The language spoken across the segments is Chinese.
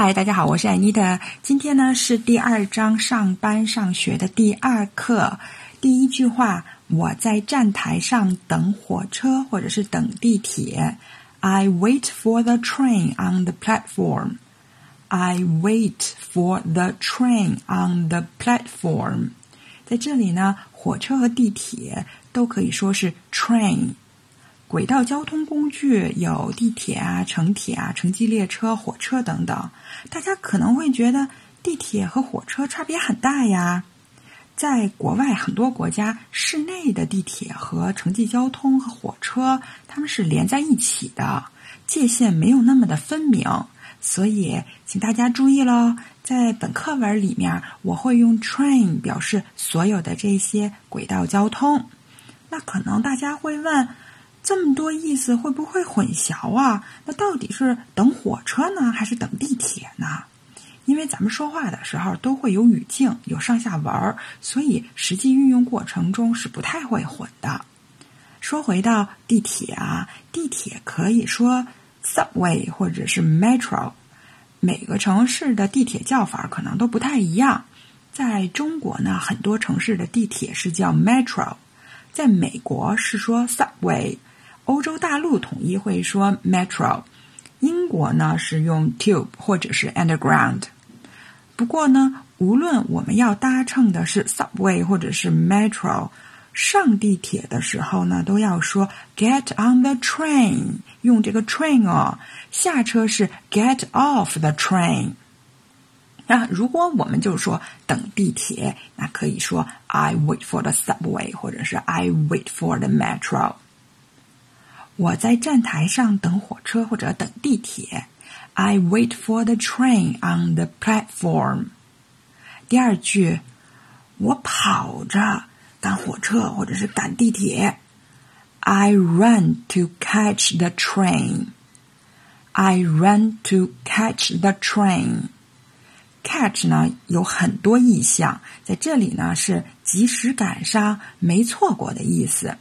嗨，大家好，我是艾妮的。今天呢是第二章上班上学的第二课。第一句话，我在站台上等火车或者是等地铁。I wait for the train on the platform. I wait for the train on the platform. 在这里呢，火车和地铁都可以说是 train。轨道交通工具有地铁啊、城铁啊、城际列车、火车等等。大家可能会觉得地铁和火车差别很大呀。在国外很多国家，室内的地铁和城际交通和火车，它们是连在一起的，界限没有那么的分明。所以，请大家注意喽，在本课文里面，我会用 train 表示所有的这些轨道交通。那可能大家会问。这么多意思会不会混淆啊？那到底是等火车呢，还是等地铁呢？因为咱们说话的时候都会有语境、有上下文儿，所以实际运用过程中是不太会混的。说回到地铁啊，地铁可以说 subway 或者是 metro，每个城市的地铁叫法可能都不太一样。在中国呢，很多城市的地铁是叫 metro，在美国是说 subway。欧洲大陆统一会说 metro，英国呢是用 tube 或者是 underground。不过呢，无论我们要搭乘的是 subway 或者是 metro，上地铁的时候呢，都要说 get on the train，用这个 train 哦。下车是 get off the train。那如果我们就说等地铁，那可以说 I wait for the subway，或者是 I wait for the metro。我在站台上等火车或者等地铁。I wait for the train on the platform。第二句，我跑着赶火车或者是赶地铁。I run to catch the train. I run to catch the train. Catch 呢有很多意象，在这里呢是及时赶上、没错过的意思。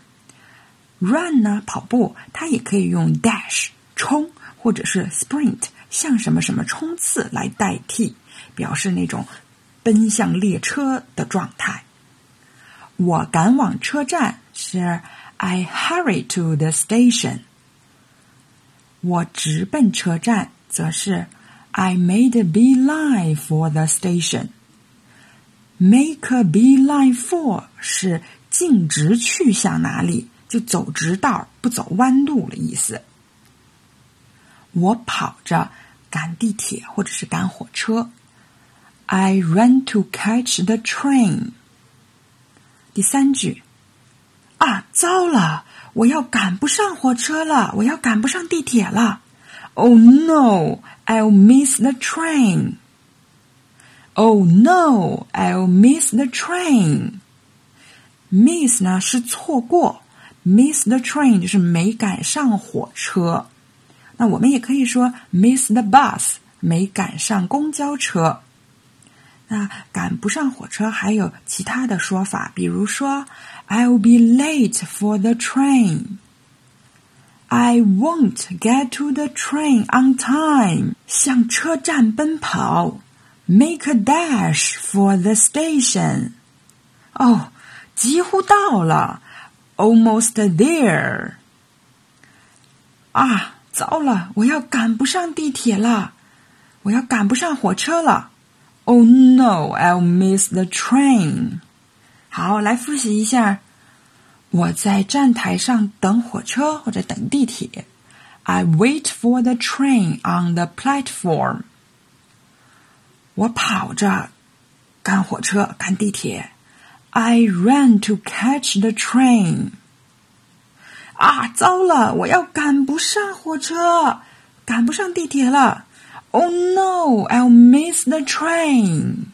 Run 呢，跑步，它也可以用 dash 冲，或者是 sprint 向什么什么冲刺来代替，表示那种奔向列车的状态。我赶往车站是 I hurry to the station。我直奔车站则是 I made a beeline for the station。Make a beeline for 是径直去向哪里。就走直道，不走弯路的意思。我跑着赶地铁或者是赶火车。I run to catch the train。第三句啊，糟了，我要赶不上火车了，我要赶不上地铁了。Oh no, I'll miss the train. Oh no, I'll miss the train. Miss 呢是错过。Miss the train 就是没赶上火车，那我们也可以说 miss the bus，没赶上公交车。那赶不上火车还有其他的说法，比如说 I'll be late for the train。I won't get to the train on time。向车站奔跑，make a dash for the station。哦，几乎到了。Almost there！啊，糟了！我要赶不上地铁了，我要赶不上火车了。Oh no! I'll miss the train！好，来复习一下。我在站台上等火车或者等地铁。I wait for the train on the platform。我跑着赶火车赶地铁。 I ran to catch the train. 啊，糟了！我要赶不上火车，赶不上地铁了。Oh no! I'll miss the train.